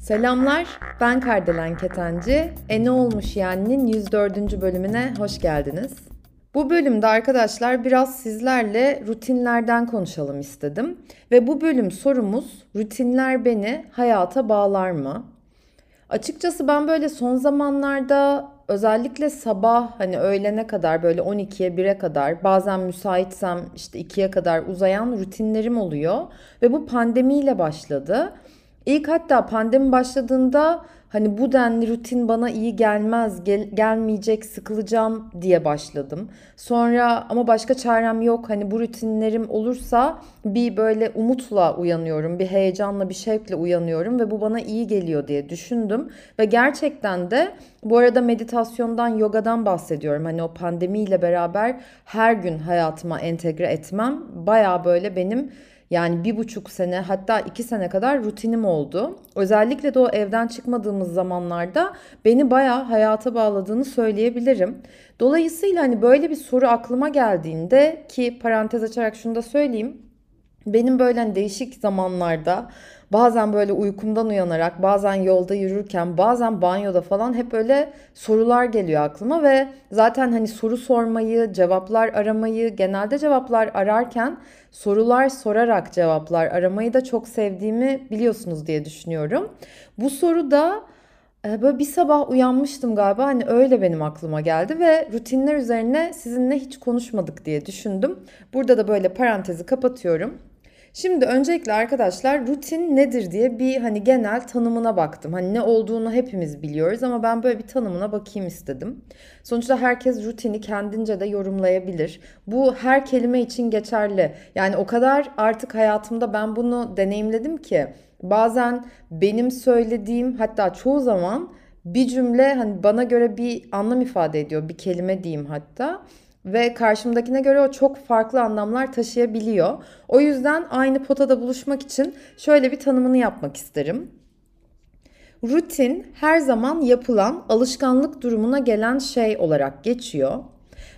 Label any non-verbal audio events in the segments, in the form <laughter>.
Selamlar, ben Kardelen Ketenci. E ne olmuş yani'nin 104. bölümüne hoş geldiniz. Bu bölümde arkadaşlar biraz sizlerle rutinlerden konuşalım istedim. Ve bu bölüm sorumuz rutinler beni hayata bağlar mı? Açıkçası ben böyle son zamanlarda özellikle sabah hani öğlene kadar böyle 12'ye 1'e kadar bazen müsaitsem işte 2'ye kadar uzayan rutinlerim oluyor. Ve bu pandemiyle başladı. İlk hatta pandemi başladığında hani bu denli rutin bana iyi gelmez, gel, gelmeyecek, sıkılacağım diye başladım. Sonra ama başka çarem yok. Hani bu rutinlerim olursa bir böyle umutla uyanıyorum, bir heyecanla, bir şevkle uyanıyorum ve bu bana iyi geliyor diye düşündüm. Ve gerçekten de bu arada meditasyondan, yogadan bahsediyorum. Hani o pandemiyle beraber her gün hayatıma entegre etmem baya böyle benim yani bir buçuk sene hatta iki sene kadar rutinim oldu. Özellikle de o evden çıkmadığımız zamanlarda beni bayağı hayata bağladığını söyleyebilirim. Dolayısıyla hani böyle bir soru aklıma geldiğinde ki parantez açarak şunu da söyleyeyim. Benim böyle hani değişik zamanlarda bazen böyle uykumdan uyanarak, bazen yolda yürürken, bazen banyoda falan hep öyle sorular geliyor aklıma ve zaten hani soru sormayı, cevaplar aramayı, genelde cevaplar ararken sorular sorarak cevaplar aramayı da çok sevdiğimi biliyorsunuz diye düşünüyorum. Bu soru da e, Böyle bir sabah uyanmıştım galiba hani öyle benim aklıma geldi ve rutinler üzerine sizinle hiç konuşmadık diye düşündüm. Burada da böyle parantezi kapatıyorum. Şimdi öncelikle arkadaşlar rutin nedir diye bir hani genel tanımına baktım. Hani ne olduğunu hepimiz biliyoruz ama ben böyle bir tanımına bakayım istedim. Sonuçta herkes rutini kendince de yorumlayabilir. Bu her kelime için geçerli. Yani o kadar artık hayatımda ben bunu deneyimledim ki bazen benim söylediğim hatta çoğu zaman bir cümle hani bana göre bir anlam ifade ediyor. Bir kelime diyeyim hatta ve karşımdakine göre o çok farklı anlamlar taşıyabiliyor. O yüzden aynı potada buluşmak için şöyle bir tanımını yapmak isterim. Rutin her zaman yapılan alışkanlık durumuna gelen şey olarak geçiyor.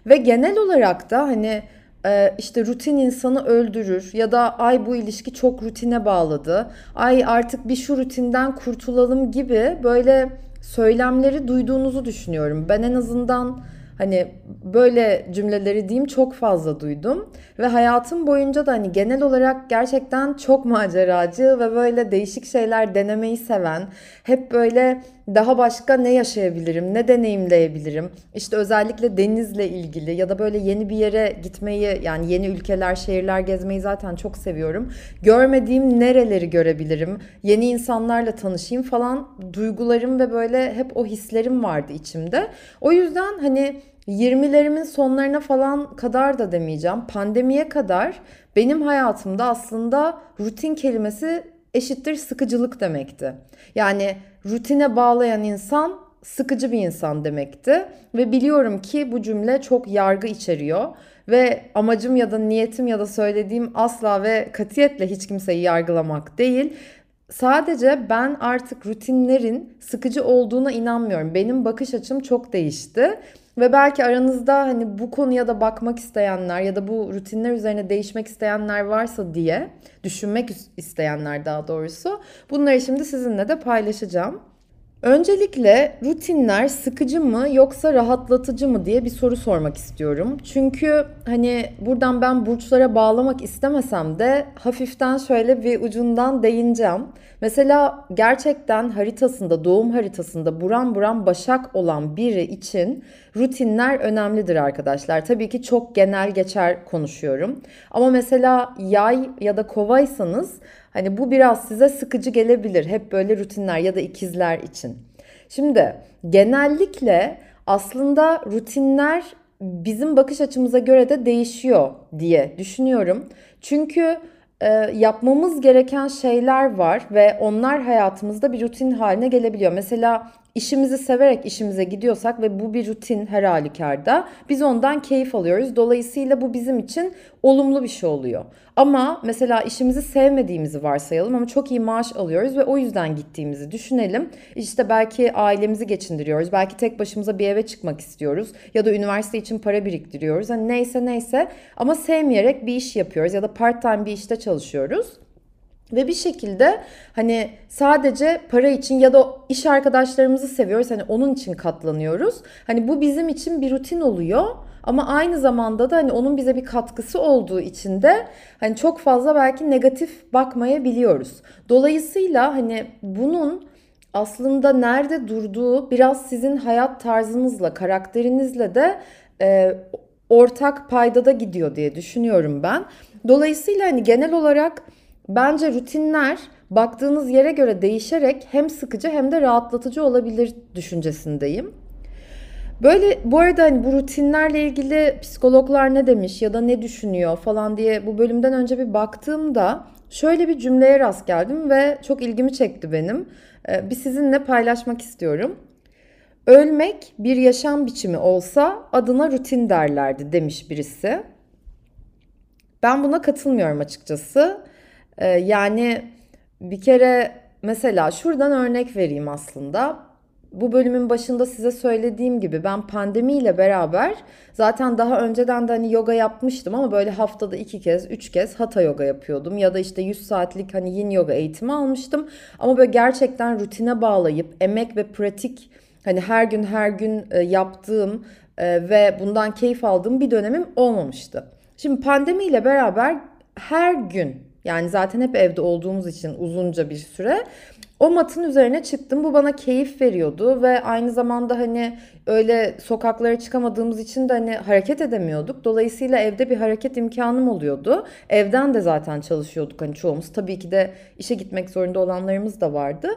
Ve genel olarak da hani e, işte rutin insanı öldürür ya da ay bu ilişki çok rutine bağladı. Ay artık bir şu rutinden kurtulalım gibi böyle söylemleri duyduğunuzu düşünüyorum. Ben en azından Hani böyle cümleleri diyeyim çok fazla duydum ve hayatım boyunca da hani genel olarak gerçekten çok maceracı ve böyle değişik şeyler denemeyi seven, hep böyle daha başka ne yaşayabilirim, ne deneyimleyebilirim? İşte özellikle denizle ilgili ya da böyle yeni bir yere gitmeyi yani yeni ülkeler, şehirler gezmeyi zaten çok seviyorum. Görmediğim nereleri görebilirim? Yeni insanlarla tanışayım falan duygularım ve böyle hep o hislerim vardı içimde. O yüzden hani 20'lerimin sonlarına falan kadar da demeyeceğim. Pandemiye kadar benim hayatımda aslında rutin kelimesi eşittir sıkıcılık demekti. Yani rutine bağlayan insan sıkıcı bir insan demekti ve biliyorum ki bu cümle çok yargı içeriyor ve amacım ya da niyetim ya da söylediğim asla ve katiyetle hiç kimseyi yargılamak değil. Sadece ben artık rutinlerin sıkıcı olduğuna inanmıyorum. Benim bakış açım çok değişti. Ve belki aranızda hani bu konuya da bakmak isteyenler ya da bu rutinler üzerine değişmek isteyenler varsa diye düşünmek isteyenler daha doğrusu bunları şimdi sizinle de paylaşacağım. Öncelikle rutinler sıkıcı mı yoksa rahatlatıcı mı diye bir soru sormak istiyorum. Çünkü hani buradan ben burçlara bağlamak istemesem de hafiften şöyle bir ucundan değineceğim. Mesela gerçekten haritasında, doğum haritasında buram buram başak olan biri için rutinler önemlidir arkadaşlar. Tabii ki çok genel geçer konuşuyorum. Ama mesela yay ya da kovaysanız Hani bu biraz size sıkıcı gelebilir. Hep böyle rutinler ya da ikizler için. Şimdi genellikle aslında rutinler bizim bakış açımıza göre de değişiyor diye düşünüyorum. Çünkü e, yapmamız gereken şeyler var ve onlar hayatımızda bir rutin haline gelebiliyor. Mesela işimizi severek işimize gidiyorsak ve bu bir rutin her halükarda biz ondan keyif alıyoruz. Dolayısıyla bu bizim için olumlu bir şey oluyor. Ama mesela işimizi sevmediğimizi varsayalım ama çok iyi maaş alıyoruz ve o yüzden gittiğimizi düşünelim. İşte belki ailemizi geçindiriyoruz. Belki tek başımıza bir eve çıkmak istiyoruz ya da üniversite için para biriktiriyoruz. Hani neyse neyse ama sevmeyerek bir iş yapıyoruz ya da part time bir işte çalışıyoruz. Ve bir şekilde hani sadece para için ya da iş arkadaşlarımızı seviyoruz. Hani onun için katlanıyoruz. Hani bu bizim için bir rutin oluyor. Ama aynı zamanda da hani onun bize bir katkısı olduğu için de hani çok fazla belki negatif bakmayabiliyoruz. Dolayısıyla hani bunun aslında nerede durduğu biraz sizin hayat tarzınızla, karakterinizle de e, ortak paydada gidiyor diye düşünüyorum ben. Dolayısıyla hani genel olarak Bence rutinler baktığınız yere göre değişerek hem sıkıcı hem de rahatlatıcı olabilir düşüncesindeyim. Böyle bu arada hani bu rutinlerle ilgili psikologlar ne demiş ya da ne düşünüyor falan diye bu bölümden önce bir baktığımda şöyle bir cümleye rast geldim ve çok ilgimi çekti benim. Ee, bir sizinle paylaşmak istiyorum. Ölmek bir yaşam biçimi olsa adına rutin derlerdi demiş birisi. Ben buna katılmıyorum açıkçası. Ee, yani bir kere mesela şuradan örnek vereyim aslında. Bu bölümün başında size söylediğim gibi ben pandemiyle beraber zaten daha önceden de hani yoga yapmıştım ama böyle haftada iki kez, üç kez hatha yoga yapıyordum. Ya da işte 100 saatlik hani yin yoga eğitimi almıştım. Ama böyle gerçekten rutine bağlayıp emek ve pratik hani her gün her gün e, yaptığım e, ve bundan keyif aldığım bir dönemim olmamıştı. Şimdi pandemiyle beraber her gün yani zaten hep evde olduğumuz için uzunca bir süre o matın üzerine çıktım. Bu bana keyif veriyordu ve aynı zamanda hani öyle sokaklara çıkamadığımız için de hani hareket edemiyorduk. Dolayısıyla evde bir hareket imkanım oluyordu. Evden de zaten çalışıyorduk hani çoğumuz. Tabii ki de işe gitmek zorunda olanlarımız da vardı.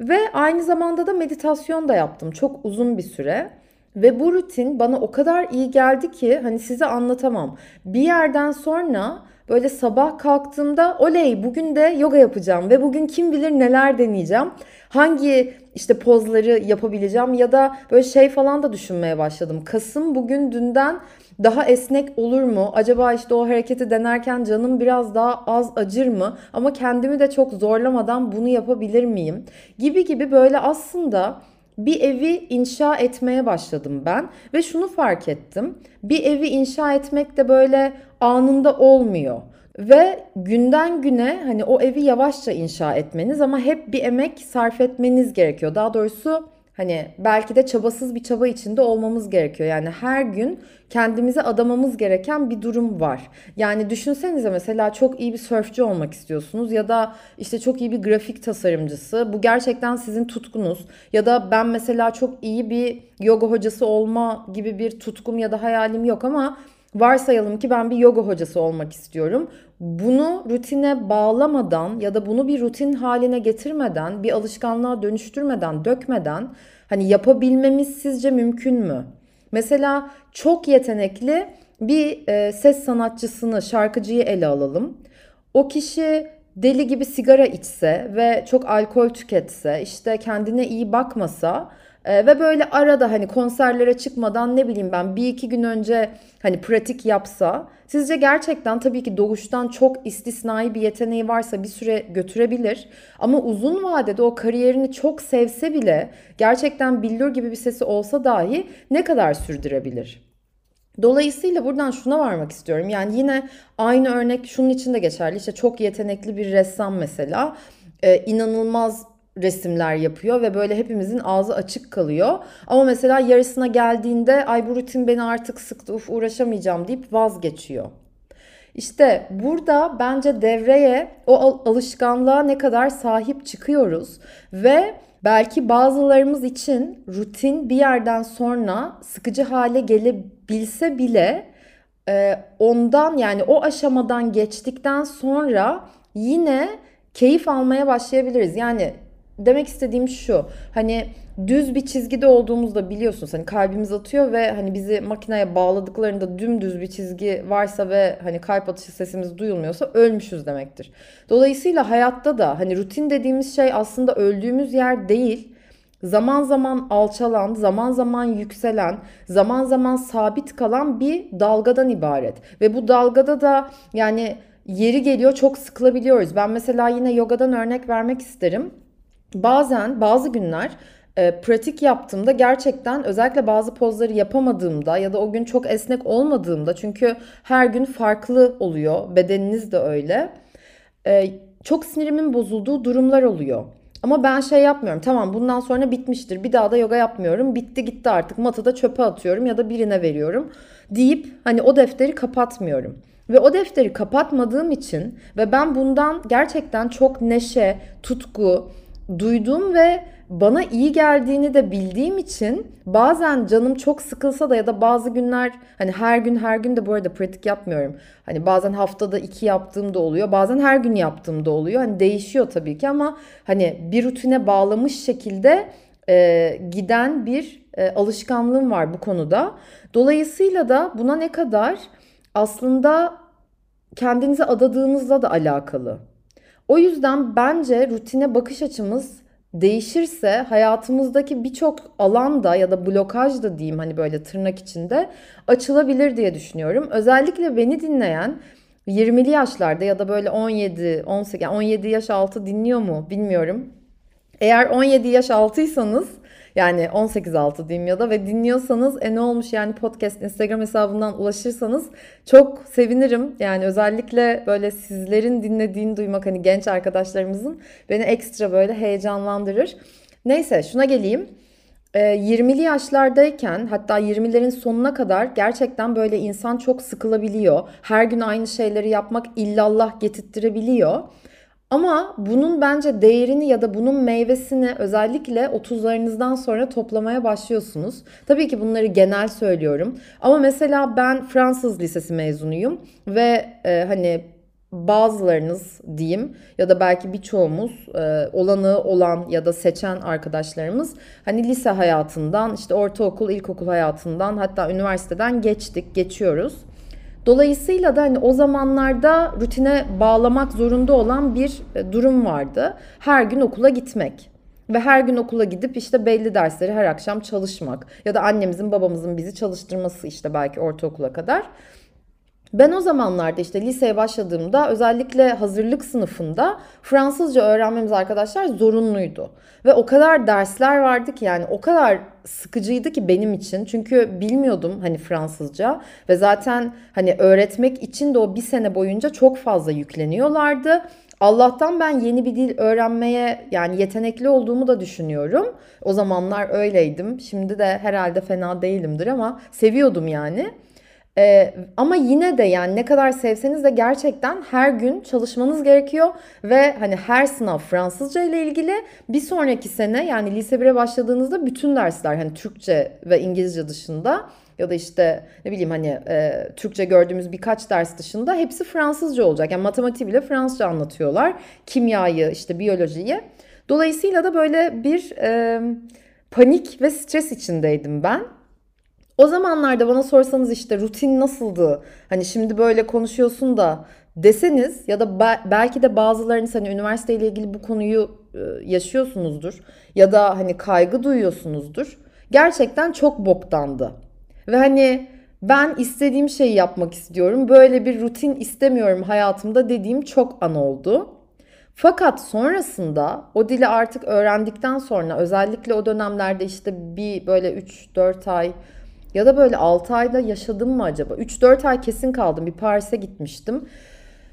Ve aynı zamanda da meditasyon da yaptım çok uzun bir süre. Ve bu rutin bana o kadar iyi geldi ki hani size anlatamam. Bir yerden sonra Böyle sabah kalktığımda oley bugün de yoga yapacağım ve bugün kim bilir neler deneyeceğim. Hangi işte pozları yapabileceğim ya da böyle şey falan da düşünmeye başladım. Kasım bugün dünden daha esnek olur mu? Acaba işte o hareketi denerken canım biraz daha az acır mı? Ama kendimi de çok zorlamadan bunu yapabilir miyim? Gibi gibi böyle aslında bir evi inşa etmeye başladım ben ve şunu fark ettim. Bir evi inşa etmek de böyle anında olmuyor. Ve günden güne hani o evi yavaşça inşa etmeniz ama hep bir emek sarf etmeniz gerekiyor. Daha doğrusu hani belki de çabasız bir çaba içinde olmamız gerekiyor. Yani her gün kendimize adamamız gereken bir durum var. Yani düşünsenize mesela çok iyi bir sörfçü olmak istiyorsunuz ya da işte çok iyi bir grafik tasarımcısı. Bu gerçekten sizin tutkunuz. Ya da ben mesela çok iyi bir yoga hocası olma gibi bir tutkum ya da hayalim yok ama Varsayalım ki ben bir yoga hocası olmak istiyorum. Bunu rutine bağlamadan ya da bunu bir rutin haline getirmeden, bir alışkanlığa dönüştürmeden, dökmeden hani yapabilmemiz sizce mümkün mü? Mesela çok yetenekli bir e, ses sanatçısını, şarkıcıyı ele alalım. O kişi deli gibi sigara içse ve çok alkol tüketse, işte kendine iyi bakmasa ee, ve böyle arada hani konserlere çıkmadan ne bileyim ben bir iki gün önce hani pratik yapsa sizce gerçekten tabii ki doğuştan çok istisnai bir yeteneği varsa bir süre götürebilir. Ama uzun vadede o kariyerini çok sevse bile gerçekten billur gibi bir sesi olsa dahi ne kadar sürdürebilir? Dolayısıyla buradan şuna varmak istiyorum. Yani yine aynı örnek şunun için de geçerli. İşte çok yetenekli bir ressam mesela e, inanılmaz resimler yapıyor ve böyle hepimizin ağzı açık kalıyor. Ama mesela yarısına geldiğinde ay bu rutin beni artık sıktı uf uğraşamayacağım deyip vazgeçiyor. İşte burada bence devreye o alışkanlığa ne kadar sahip çıkıyoruz ve belki bazılarımız için rutin bir yerden sonra sıkıcı hale gelebilse bile e, ondan yani o aşamadan geçtikten sonra yine keyif almaya başlayabiliriz. Yani demek istediğim şu. Hani düz bir çizgide olduğumuzda biliyorsunuz hani kalbimiz atıyor ve hani bizi makineye bağladıklarında dümdüz bir çizgi varsa ve hani kalp atışı sesimiz duyulmuyorsa ölmüşüz demektir. Dolayısıyla hayatta da hani rutin dediğimiz şey aslında öldüğümüz yer değil. zaman zaman alçalan, zaman zaman yükselen, zaman zaman sabit kalan bir dalgadan ibaret. Ve bu dalgada da yani yeri geliyor çok sıkılabiliyoruz. Ben mesela yine yogadan örnek vermek isterim. Bazen bazı günler e, pratik yaptığımda gerçekten özellikle bazı pozları yapamadığımda ya da o gün çok esnek olmadığımda çünkü her gün farklı oluyor bedeniniz de öyle e, çok sinirimin bozulduğu durumlar oluyor. Ama ben şey yapmıyorum. Tamam bundan sonra bitmiştir. Bir daha da yoga yapmıyorum. Bitti gitti artık. Matada çöpe atıyorum ya da birine veriyorum deyip hani o defteri kapatmıyorum. Ve o defteri kapatmadığım için ve ben bundan gerçekten çok neşe, tutku duydum ve bana iyi geldiğini de bildiğim için bazen canım çok sıkılsa da ya da bazı günler hani her gün her gün de bu arada pratik yapmıyorum. Hani bazen haftada iki yaptığım da oluyor. Bazen her gün yaptığım da oluyor. Hani değişiyor tabii ki ama hani bir rutine bağlamış şekilde e, giden bir e, alışkanlığım var bu konuda. Dolayısıyla da buna ne kadar aslında kendinize adadığınızla da alakalı. O yüzden bence rutine bakış açımız değişirse hayatımızdaki birçok alanda ya da blokaj da diyeyim hani böyle tırnak içinde açılabilir diye düşünüyorum. Özellikle beni dinleyen 20'li yaşlarda ya da böyle 17, 18, yani 17 yaş altı dinliyor mu bilmiyorum. Eğer 17 yaş altıysanız yani 18 altı diyeyim ya da ve dinliyorsanız e ne olmuş yani podcast Instagram hesabından ulaşırsanız çok sevinirim. Yani özellikle böyle sizlerin dinlediğini duymak hani genç arkadaşlarımızın beni ekstra böyle heyecanlandırır. Neyse şuna geleyim. 20'li yaşlardayken hatta 20'lerin sonuna kadar gerçekten böyle insan çok sıkılabiliyor. Her gün aynı şeyleri yapmak illallah getirttirebiliyor. Ama bunun bence değerini ya da bunun meyvesini özellikle 30'larınızdan sonra toplamaya başlıyorsunuz. Tabii ki bunları genel söylüyorum. Ama mesela ben Fransız lisesi mezunuyum ve e, hani bazılarınız diyeyim ya da belki birçoğumuz e, olanı olan ya da seçen arkadaşlarımız hani lise hayatından işte ortaokul, ilkokul hayatından hatta üniversiteden geçtik, geçiyoruz. Dolayısıyla da hani o zamanlarda rutine bağlamak zorunda olan bir e, durum vardı. Her gün okula gitmek ve her gün okula gidip işte belli dersleri her akşam çalışmak ya da annemizin babamızın bizi çalıştırması işte belki ortaokula kadar. Ben o zamanlarda işte liseye başladığımda özellikle hazırlık sınıfında Fransızca öğrenmemiz arkadaşlar zorunluydu. Ve o kadar dersler vardı ki yani o kadar sıkıcıydı ki benim için. Çünkü bilmiyordum hani Fransızca ve zaten hani öğretmek için de o bir sene boyunca çok fazla yükleniyorlardı. Allah'tan ben yeni bir dil öğrenmeye yani yetenekli olduğumu da düşünüyorum. O zamanlar öyleydim. Şimdi de herhalde fena değilimdir ama seviyordum yani. Ee, ama yine de yani ne kadar sevseniz de gerçekten her gün çalışmanız gerekiyor ve hani her sınav Fransızca ile ilgili bir sonraki sene yani lise 1'e başladığınızda bütün dersler hani Türkçe ve İngilizce dışında ya da işte ne bileyim hani e, Türkçe gördüğümüz birkaç ders dışında hepsi Fransızca olacak. Yani matematiği bile Fransızca anlatıyorlar. Kimyayı işte biyolojiyi. Dolayısıyla da böyle bir e, panik ve stres içindeydim ben. O zamanlarda bana sorsanız işte rutin nasıldı? Hani şimdi böyle konuşuyorsun da deseniz ya da belki de bazılarınız hani üniversiteyle ilgili bu konuyu e, yaşıyorsunuzdur ya da hani kaygı duyuyorsunuzdur. Gerçekten çok boktandı. Ve hani ben istediğim şeyi yapmak istiyorum. Böyle bir rutin istemiyorum hayatımda dediğim çok an oldu. Fakat sonrasında o dili artık öğrendikten sonra özellikle o dönemlerde işte bir böyle 3-4 ay ya da böyle 6 ayda yaşadım mı acaba? 3-4 ay kesin kaldım. Bir Paris'e gitmiştim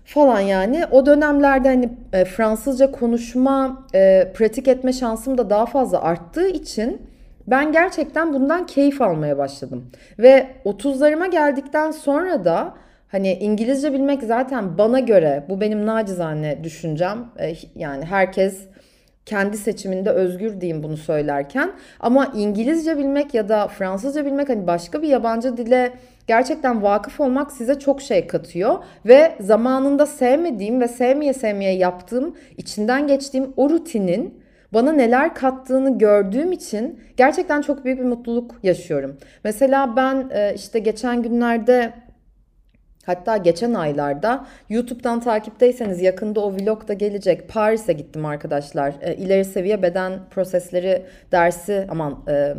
falan yani. O dönemlerde hani e, Fransızca konuşma, e, pratik etme şansım da daha fazla arttığı için ben gerçekten bundan keyif almaya başladım. Ve 30'larıma geldikten sonra da hani İngilizce bilmek zaten bana göre bu benim nacizane düşüncem. E, yani herkes kendi seçiminde özgür diyeyim bunu söylerken. Ama İngilizce bilmek ya da Fransızca bilmek hani başka bir yabancı dile gerçekten vakıf olmak size çok şey katıyor. Ve zamanında sevmediğim ve sevmeye sevmeye yaptığım, içinden geçtiğim o rutinin bana neler kattığını gördüğüm için gerçekten çok büyük bir mutluluk yaşıyorum. Mesela ben e, işte geçen günlerde Hatta geçen aylarda YouTube'dan takipteyseniz yakında o vlog da gelecek. Paris'e gittim arkadaşlar. E, ileri seviye beden prosesleri dersi aman e,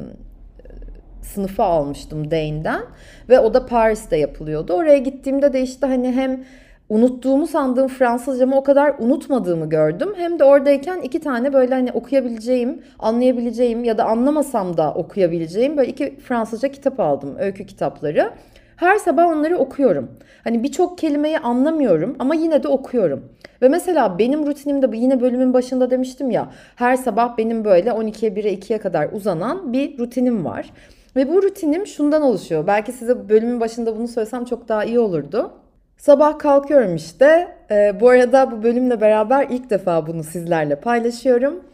sınıfı almıştım Dane'den ve o da Paris'te yapılıyordu. Oraya gittiğimde de işte hani hem unuttuğumu sandığım Fransızcamı o kadar unutmadığımı gördüm. Hem de oradayken iki tane böyle hani okuyabileceğim, anlayabileceğim ya da anlamasam da okuyabileceğim böyle iki Fransızca kitap aldım. Öykü kitapları. Her sabah onları okuyorum. Hani birçok kelimeyi anlamıyorum ama yine de okuyorum. Ve mesela benim rutinimde yine bölümün başında demiştim ya her sabah benim böyle 12'ye 1'e 2'ye kadar uzanan bir rutinim var. Ve bu rutinim şundan oluşuyor. Belki size bölümün başında bunu söylesem çok daha iyi olurdu. Sabah kalkıyorum işte. Ee, bu arada bu bölümle beraber ilk defa bunu sizlerle paylaşıyorum.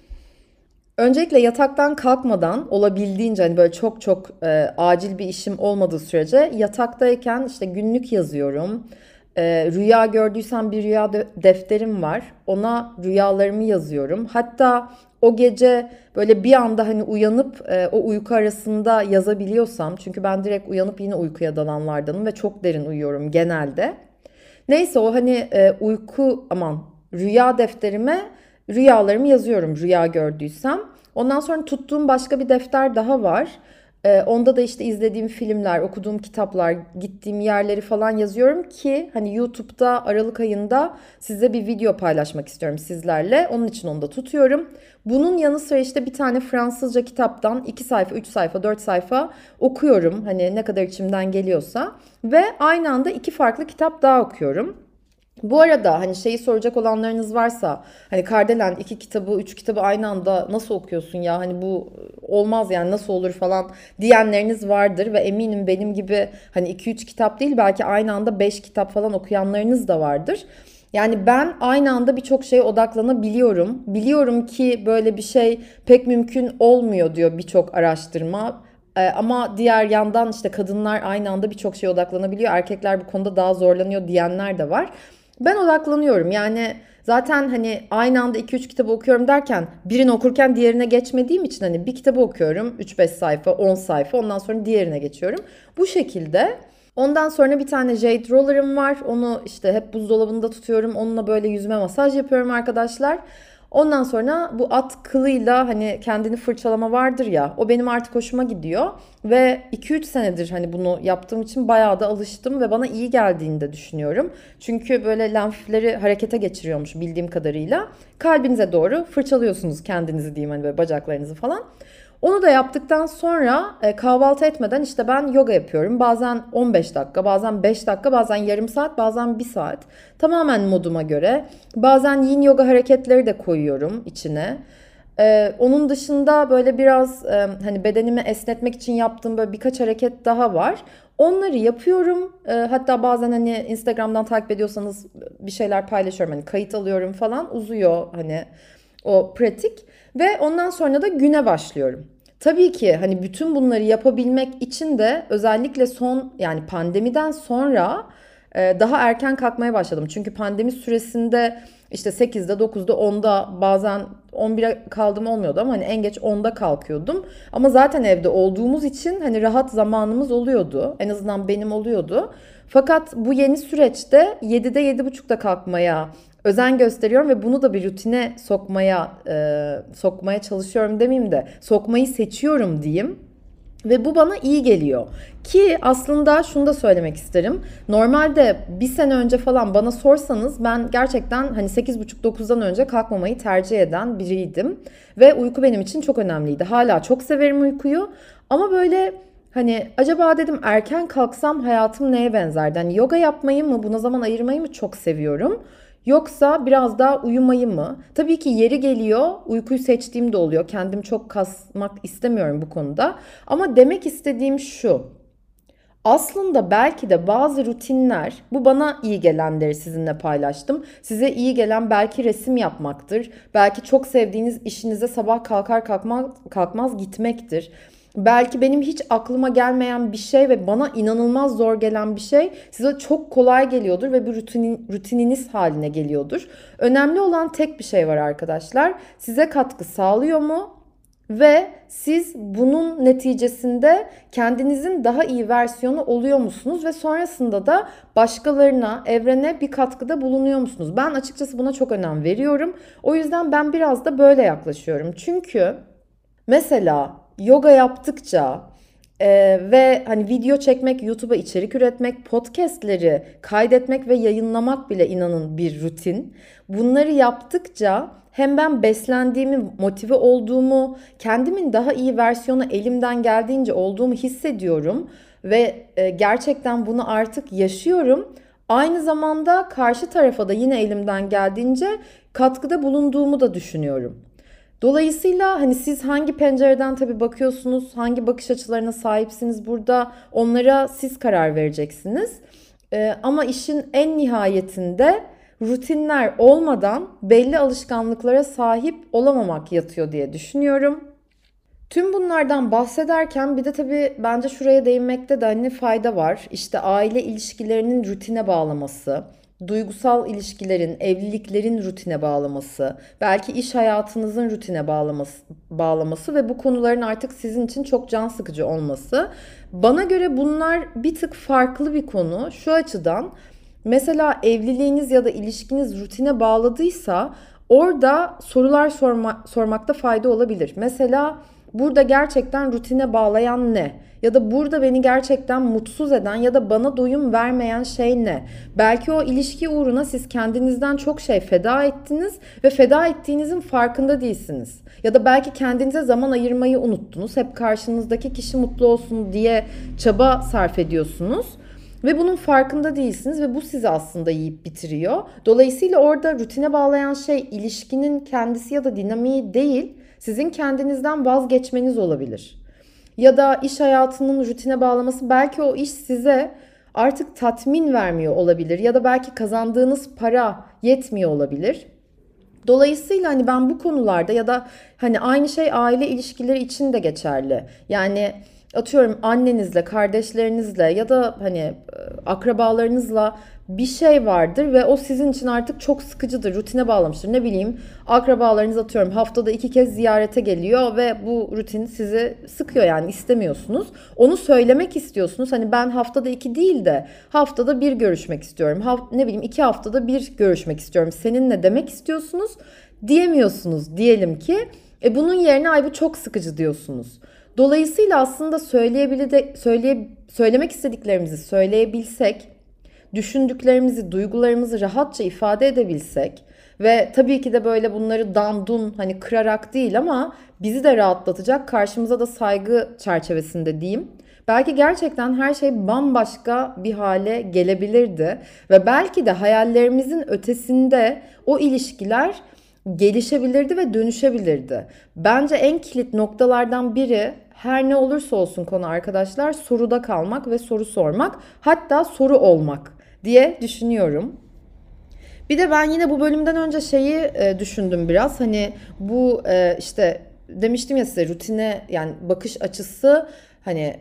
Öncelikle yataktan kalkmadan olabildiğince hani böyle çok çok e, acil bir işim olmadığı sürece yataktayken işte günlük yazıyorum. E, rüya gördüysem bir rüya defterim var. Ona rüyalarımı yazıyorum. Hatta o gece böyle bir anda hani uyanıp e, o uyku arasında yazabiliyorsam çünkü ben direkt uyanıp yine uykuya dalanlardanım ve çok derin uyuyorum genelde. Neyse o hani e, uyku aman rüya defterime rüyalarımı yazıyorum rüya gördüysem. Ondan sonra tuttuğum başka bir defter daha var. Ee, onda da işte izlediğim filmler, okuduğum kitaplar, gittiğim yerleri falan yazıyorum ki hani YouTube'da Aralık ayında size bir video paylaşmak istiyorum sizlerle. Onun için onu da tutuyorum. Bunun yanı sıra işte bir tane Fransızca kitaptan 2 sayfa, 3 sayfa, 4 sayfa okuyorum. Hani ne kadar içimden geliyorsa ve aynı anda iki farklı kitap daha okuyorum. Bu arada hani şeyi soracak olanlarınız varsa hani Kardelen iki kitabı, üç kitabı aynı anda nasıl okuyorsun ya hani bu olmaz yani nasıl olur falan diyenleriniz vardır ve eminim benim gibi hani iki üç kitap değil belki aynı anda beş kitap falan okuyanlarınız da vardır. Yani ben aynı anda birçok şeye odaklanabiliyorum. Biliyorum ki böyle bir şey pek mümkün olmuyor diyor birçok araştırma. Ama diğer yandan işte kadınlar aynı anda birçok şeye odaklanabiliyor. Erkekler bu konuda daha zorlanıyor diyenler de var. Ben odaklanıyorum. Yani zaten hani aynı anda 2-3 kitabı okuyorum derken birini okurken diğerine geçmediğim için hani bir kitabı okuyorum 3-5 sayfa 10 sayfa ondan sonra diğerine geçiyorum. Bu şekilde Ondan sonra bir tane Jade Roller'ım var. Onu işte hep buzdolabında tutuyorum. Onunla böyle yüzme masaj yapıyorum arkadaşlar. Ondan sonra bu at kılıyla hani kendini fırçalama vardır ya o benim artık hoşuma gidiyor. Ve 2-3 senedir hani bunu yaptığım için bayağı da alıştım ve bana iyi geldiğini de düşünüyorum. Çünkü böyle lenfleri harekete geçiriyormuş bildiğim kadarıyla. Kalbinize doğru fırçalıyorsunuz kendinizi diyeyim hani böyle bacaklarınızı falan. Onu da yaptıktan sonra e, kahvaltı etmeden işte ben yoga yapıyorum. Bazen 15 dakika, bazen 5 dakika, bazen yarım saat, bazen 1 saat. Tamamen moduma göre. Bazen yin yoga hareketleri de koyuyorum içine. Ee, onun dışında böyle biraz e, hani bedenimi esnetmek için yaptığım böyle birkaç hareket daha var. Onları yapıyorum. E, hatta bazen hani Instagram'dan takip ediyorsanız bir şeyler paylaşıyorum. Hani kayıt alıyorum falan. Uzuyor hani o pratik. Ve ondan sonra da güne başlıyorum. Tabii ki hani bütün bunları yapabilmek için de özellikle son yani pandemiden sonra e, daha erken kalkmaya başladım. Çünkü pandemi süresinde işte 8'de 9'da 10'da bazen 11'e kaldım olmuyordu ama hani en geç 10'da kalkıyordum. Ama zaten evde olduğumuz için hani rahat zamanımız oluyordu. En azından benim oluyordu. Fakat bu yeni süreçte 7'de 7.30'da kalkmaya özen gösteriyorum ve bunu da bir rutine sokmaya e, sokmaya çalışıyorum demeyeyim de sokmayı seçiyorum diyeyim. Ve bu bana iyi geliyor. Ki aslında şunu da söylemek isterim. Normalde bir sene önce falan bana sorsanız ben gerçekten hani 8.30-9'dan önce kalkmamayı tercih eden biriydim. Ve uyku benim için çok önemliydi. Hala çok severim uykuyu. Ama böyle hani acaba dedim erken kalksam hayatım neye benzerdi? Hani yoga yapmayı mı buna zaman ayırmayı mı çok seviyorum. Yoksa biraz daha uyumayı mı? Tabii ki yeri geliyor uykuyu seçtiğim de oluyor. Kendim çok kasmak istemiyorum bu konuda. Ama demek istediğim şu. Aslında belki de bazı rutinler, bu bana iyi gelenleri sizinle paylaştım. Size iyi gelen belki resim yapmaktır. Belki çok sevdiğiniz işinize sabah kalkar kalkmaz, kalkmaz gitmektir. Belki benim hiç aklıma gelmeyen bir şey ve bana inanılmaz zor gelen bir şey size çok kolay geliyordur ve bir rutinin, rutininiz haline geliyordur. Önemli olan tek bir şey var arkadaşlar. Size katkı sağlıyor mu? Ve siz bunun neticesinde kendinizin daha iyi versiyonu oluyor musunuz ve sonrasında da başkalarına, evrene bir katkıda bulunuyor musunuz? Ben açıkçası buna çok önem veriyorum. O yüzden ben biraz da böyle yaklaşıyorum. Çünkü mesela yoga yaptıkça ee, ve hani video çekmek, YouTube'a içerik üretmek, podcastleri kaydetmek ve yayınlamak bile inanın bir rutin. Bunları yaptıkça hem ben beslendiğimi, motive olduğumu, kendimin daha iyi versiyonu elimden geldiğince olduğumu hissediyorum ve e, gerçekten bunu artık yaşıyorum. Aynı zamanda karşı tarafa da yine elimden geldiğince katkıda bulunduğumu da düşünüyorum. Dolayısıyla hani siz hangi pencereden tabii bakıyorsunuz, hangi bakış açılarına sahipsiniz burada onlara siz karar vereceksiniz. Ee, ama işin en nihayetinde rutinler olmadan belli alışkanlıklara sahip olamamak yatıyor diye düşünüyorum. Tüm bunlardan bahsederken bir de tabii bence şuraya değinmekte de hani fayda var. İşte aile ilişkilerinin rutine bağlaması, duygusal ilişkilerin, evliliklerin rutine bağlaması, belki iş hayatınızın rutine bağlaması, bağlaması ve bu konuların artık sizin için çok can sıkıcı olması. Bana göre bunlar bir tık farklı bir konu. Şu açıdan mesela evliliğiniz ya da ilişkiniz rutine bağladıysa orada sorular sorma, sormakta fayda olabilir. Mesela burada gerçekten rutine bağlayan ne? Ya da burada beni gerçekten mutsuz eden ya da bana doyum vermeyen şey ne? Belki o ilişki uğruna siz kendinizden çok şey feda ettiniz ve feda ettiğinizin farkında değilsiniz. Ya da belki kendinize zaman ayırmayı unuttunuz. Hep karşınızdaki kişi mutlu olsun diye çaba sarf ediyorsunuz. Ve bunun farkında değilsiniz ve bu sizi aslında yiyip bitiriyor. Dolayısıyla orada rutine bağlayan şey ilişkinin kendisi ya da dinamiği değil, sizin kendinizden vazgeçmeniz olabilir. Ya da iş hayatının rutine bağlaması belki o iş size artık tatmin vermiyor olabilir ya da belki kazandığınız para yetmiyor olabilir. Dolayısıyla hani ben bu konularda ya da hani aynı şey aile ilişkileri için de geçerli. Yani atıyorum annenizle, kardeşlerinizle ya da hani e, akrabalarınızla bir şey vardır ve o sizin için artık çok sıkıcıdır, rutine bağlamıştır. Ne bileyim akrabalarınız atıyorum haftada iki kez ziyarete geliyor ve bu rutin sizi sıkıyor yani istemiyorsunuz. Onu söylemek istiyorsunuz. Hani ben haftada iki değil de haftada bir görüşmek istiyorum. Ha, ne bileyim iki haftada bir görüşmek istiyorum. Seninle demek istiyorsunuz diyemiyorsunuz diyelim ki. E bunun yerine ay bu çok sıkıcı diyorsunuz. Dolayısıyla aslında söyleyebile söyleye, söylemek istediklerimizi söyleyebilsek düşündüklerimizi, duygularımızı rahatça ifade edebilsek ve tabii ki de böyle bunları dandun hani kırarak değil ama bizi de rahatlatacak karşımıza da saygı çerçevesinde diyeyim. Belki gerçekten her şey bambaşka bir hale gelebilirdi ve belki de hayallerimizin ötesinde o ilişkiler gelişebilirdi ve dönüşebilirdi. Bence en kilit noktalardan biri her ne olursa olsun konu arkadaşlar soruda kalmak ve soru sormak hatta soru olmak diye düşünüyorum. Bir de ben yine bu bölümden önce şeyi e, düşündüm biraz. Hani bu e, işte demiştim ya size rutine yani bakış açısı hani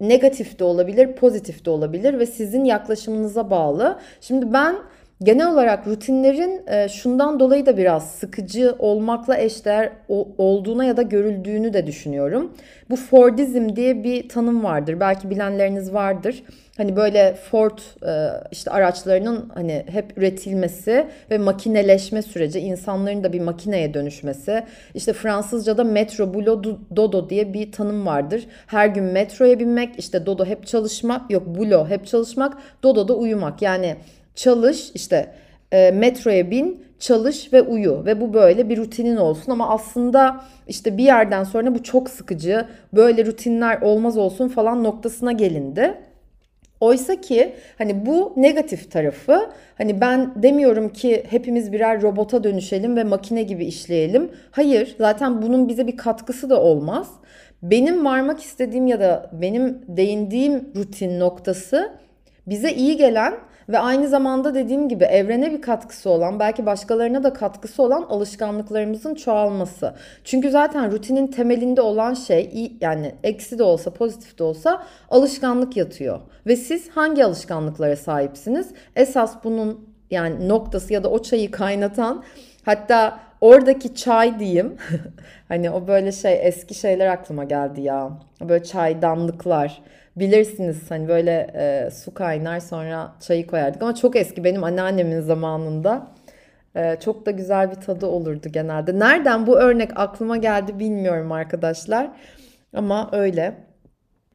negatif de olabilir, pozitif de olabilir ve sizin yaklaşımınıza bağlı. Şimdi ben genel olarak rutinlerin e, şundan dolayı da biraz sıkıcı olmakla eşdeğer olduğuna ya da görüldüğünü de düşünüyorum. Bu Fordizm diye bir tanım vardır. Belki bilenleriniz vardır. Hani böyle Ford e, işte araçlarının hani hep üretilmesi ve makineleşme süreci, insanların da bir makineye dönüşmesi. İşte Fransızca'da metro, boulot, dodo diye bir tanım vardır. Her gün metroya binmek, işte dodo hep çalışmak, yok boulot hep çalışmak, dodo da uyumak. Yani çalış işte e, metroya bin, çalış ve uyu ve bu böyle bir rutinin olsun ama aslında işte bir yerden sonra bu çok sıkıcı, böyle rutinler olmaz olsun falan noktasına gelindi. Oysa ki hani bu negatif tarafı hani ben demiyorum ki hepimiz birer robota dönüşelim ve makine gibi işleyelim. Hayır zaten bunun bize bir katkısı da olmaz. Benim varmak istediğim ya da benim değindiğim rutin noktası bize iyi gelen ve aynı zamanda dediğim gibi evrene bir katkısı olan, belki başkalarına da katkısı olan alışkanlıklarımızın çoğalması. Çünkü zaten rutinin temelinde olan şey yani eksi de olsa pozitif de olsa alışkanlık yatıyor. Ve siz hangi alışkanlıklara sahipsiniz? Esas bunun yani noktası ya da o çayı kaynatan hatta oradaki çay diyeyim. <laughs> hani o böyle şey eski şeyler aklıma geldi ya. Böyle çaydanlıklar. Bilirsiniz hani böyle e, su kaynar sonra çayı koyardık ama çok eski benim anneannemin zamanında. E, çok da güzel bir tadı olurdu genelde. Nereden bu örnek aklıma geldi bilmiyorum arkadaşlar. Ama öyle.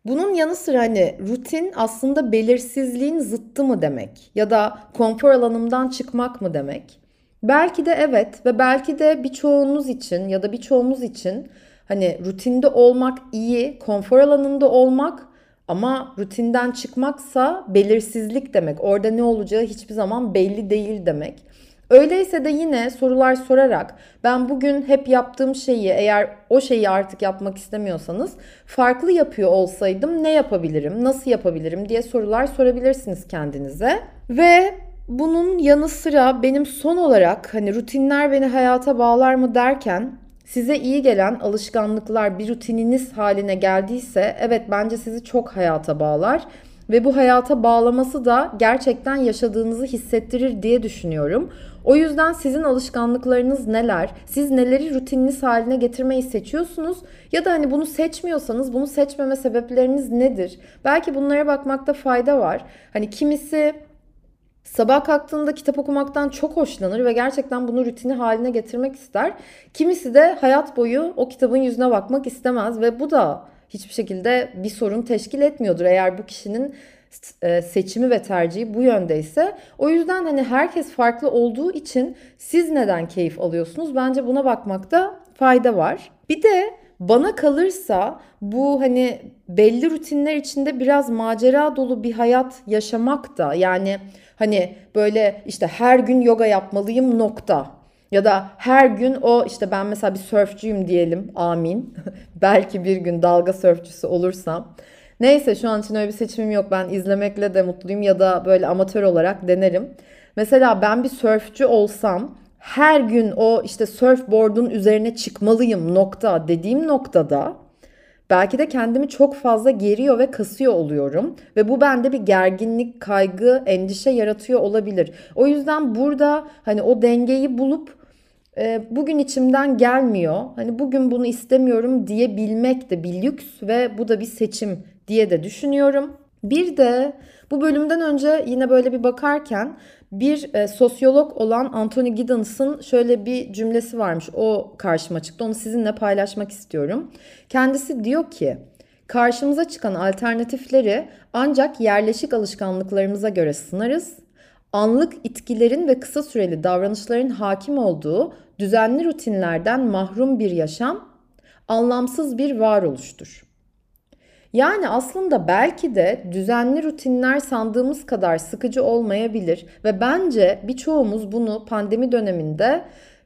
Bunun yanı sıra hani rutin aslında belirsizliğin zıttı mı demek? Ya da konfor alanımdan çıkmak mı demek? Belki de evet ve belki de birçoğunuz için ya da birçoğumuz için hani rutinde olmak iyi, konfor alanında olmak ama rutinden çıkmaksa belirsizlik demek. Orada ne olacağı hiçbir zaman belli değil demek. Öyleyse de yine sorular sorarak ben bugün hep yaptığım şeyi eğer o şeyi artık yapmak istemiyorsanız farklı yapıyor olsaydım ne yapabilirim, nasıl yapabilirim diye sorular sorabilirsiniz kendinize. Ve bunun yanı sıra benim son olarak hani rutinler beni hayata bağlar mı derken size iyi gelen alışkanlıklar bir rutininiz haline geldiyse evet bence sizi çok hayata bağlar ve bu hayata bağlaması da gerçekten yaşadığınızı hissettirir diye düşünüyorum. O yüzden sizin alışkanlıklarınız neler? Siz neleri rutininiz haline getirmeyi seçiyorsunuz? Ya da hani bunu seçmiyorsanız bunu seçmeme sebepleriniz nedir? Belki bunlara bakmakta fayda var. Hani kimisi Sabah kalktığında kitap okumaktan çok hoşlanır ve gerçekten bunu rutini haline getirmek ister. Kimisi de hayat boyu o kitabın yüzüne bakmak istemez ve bu da hiçbir şekilde bir sorun teşkil etmiyordur eğer bu kişinin e, seçimi ve tercihi bu yöndeyse. O yüzden hani herkes farklı olduğu için siz neden keyif alıyorsunuz? Bence buna bakmakta fayda var. Bir de bana kalırsa bu hani belli rutinler içinde biraz macera dolu bir hayat yaşamak da yani hani böyle işte her gün yoga yapmalıyım nokta. Ya da her gün o işte ben mesela bir sörfcüyüm diyelim amin. <laughs> Belki bir gün dalga sörfçüsü olursam. Neyse şu an için öyle bir seçimim yok. Ben izlemekle de mutluyum ya da böyle amatör olarak denerim. Mesela ben bir sörfçü olsam her gün o işte surfboard'un üzerine çıkmalıyım nokta dediğim noktada belki de kendimi çok fazla geriyor ve kasıyor oluyorum ve bu bende bir gerginlik, kaygı, endişe yaratıyor olabilir. O yüzden burada hani o dengeyi bulup e, bugün içimden gelmiyor. Hani bugün bunu istemiyorum diyebilmek de bir lüks ve bu da bir seçim diye de düşünüyorum. Bir de bu bölümden önce yine böyle bir bakarken bir e, sosyolog olan Anthony Giddens'ın şöyle bir cümlesi varmış. O karşıma çıktı. Onu sizinle paylaşmak istiyorum. Kendisi diyor ki karşımıza çıkan alternatifleri ancak yerleşik alışkanlıklarımıza göre sınarız. Anlık itkilerin ve kısa süreli davranışların hakim olduğu düzenli rutinlerden mahrum bir yaşam anlamsız bir varoluştur. Yani aslında belki de düzenli rutinler sandığımız kadar sıkıcı olmayabilir ve bence birçoğumuz bunu pandemi döneminde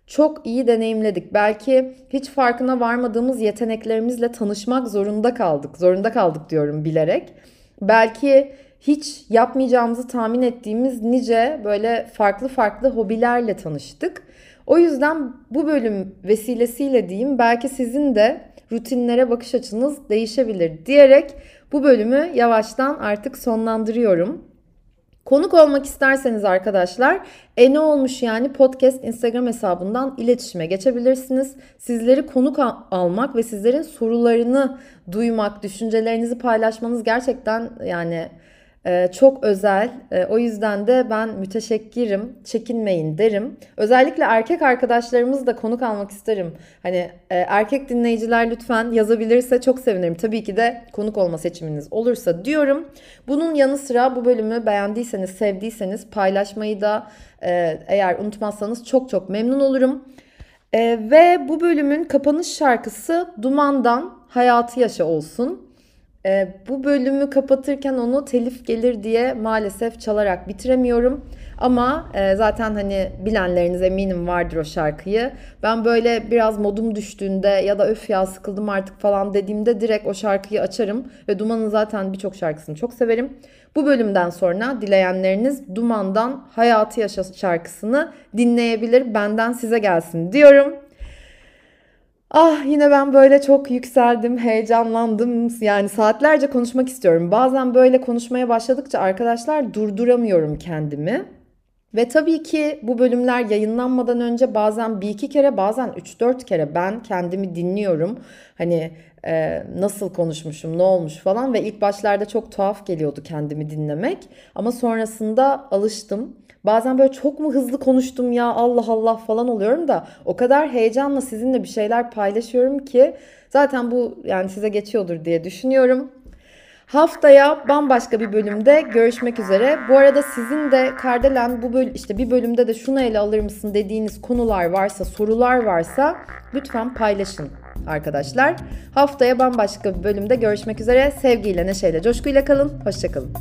çok iyi deneyimledik. Belki hiç farkına varmadığımız yeteneklerimizle tanışmak zorunda kaldık. Zorunda kaldık diyorum bilerek. Belki hiç yapmayacağımızı tahmin ettiğimiz nice böyle farklı farklı hobilerle tanıştık. O yüzden bu bölüm vesilesiyle diyeyim belki sizin de rutinlere bakış açınız değişebilir diyerek bu bölümü yavaştan artık sonlandırıyorum. Konuk olmak isterseniz arkadaşlar E ne olmuş yani podcast Instagram hesabından iletişime geçebilirsiniz. Sizleri konuk al- almak ve sizlerin sorularını duymak, düşüncelerinizi paylaşmanız gerçekten yani ee, çok özel. Ee, o yüzden de ben müteşekkirim. Çekinmeyin derim. Özellikle erkek arkadaşlarımız da konuk almak isterim. Hani e, erkek dinleyiciler lütfen yazabilirse çok sevinirim. Tabii ki de konuk olma seçiminiz olursa diyorum. Bunun yanı sıra bu bölümü beğendiyseniz, sevdiyseniz paylaşmayı da e, eğer unutmazsanız çok çok memnun olurum. E, ve bu bölümün kapanış şarkısı Duman'dan Hayatı Yaşa olsun. E, bu bölümü kapatırken onu telif gelir diye maalesef çalarak bitiremiyorum. Ama e, zaten hani bilenleriniz eminim vardır o şarkıyı. Ben böyle biraz modum düştüğünde ya da öf ya sıkıldım artık falan dediğimde direkt o şarkıyı açarım. Ve Duman'ın zaten birçok şarkısını çok severim. Bu bölümden sonra dileyenleriniz Duman'dan Hayatı Yaşa şarkısını dinleyebilir. Benden size gelsin diyorum. Ah yine ben böyle çok yükseldim, heyecanlandım. Yani saatlerce konuşmak istiyorum. Bazen böyle konuşmaya başladıkça arkadaşlar durduramıyorum kendimi. Ve tabii ki bu bölümler yayınlanmadan önce bazen bir iki kere bazen üç dört kere ben kendimi dinliyorum. Hani e, nasıl konuşmuşum, ne olmuş falan ve ilk başlarda çok tuhaf geliyordu kendimi dinlemek. Ama sonrasında alıştım. Bazen böyle çok mu hızlı konuştum ya Allah Allah falan oluyorum da o kadar heyecanla sizinle bir şeyler paylaşıyorum ki zaten bu yani size geçiyordur diye düşünüyorum. Haftaya bambaşka bir bölümde görüşmek üzere. Bu arada sizin de Kardelen bu böl işte bir bölümde de şunu ele alır mısın dediğiniz konular varsa, sorular varsa lütfen paylaşın arkadaşlar. Haftaya bambaşka bir bölümde görüşmek üzere. Sevgiyle, neşeyle, coşkuyla kalın. Hoşçakalın.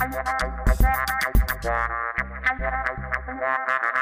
Thank you. Yeah.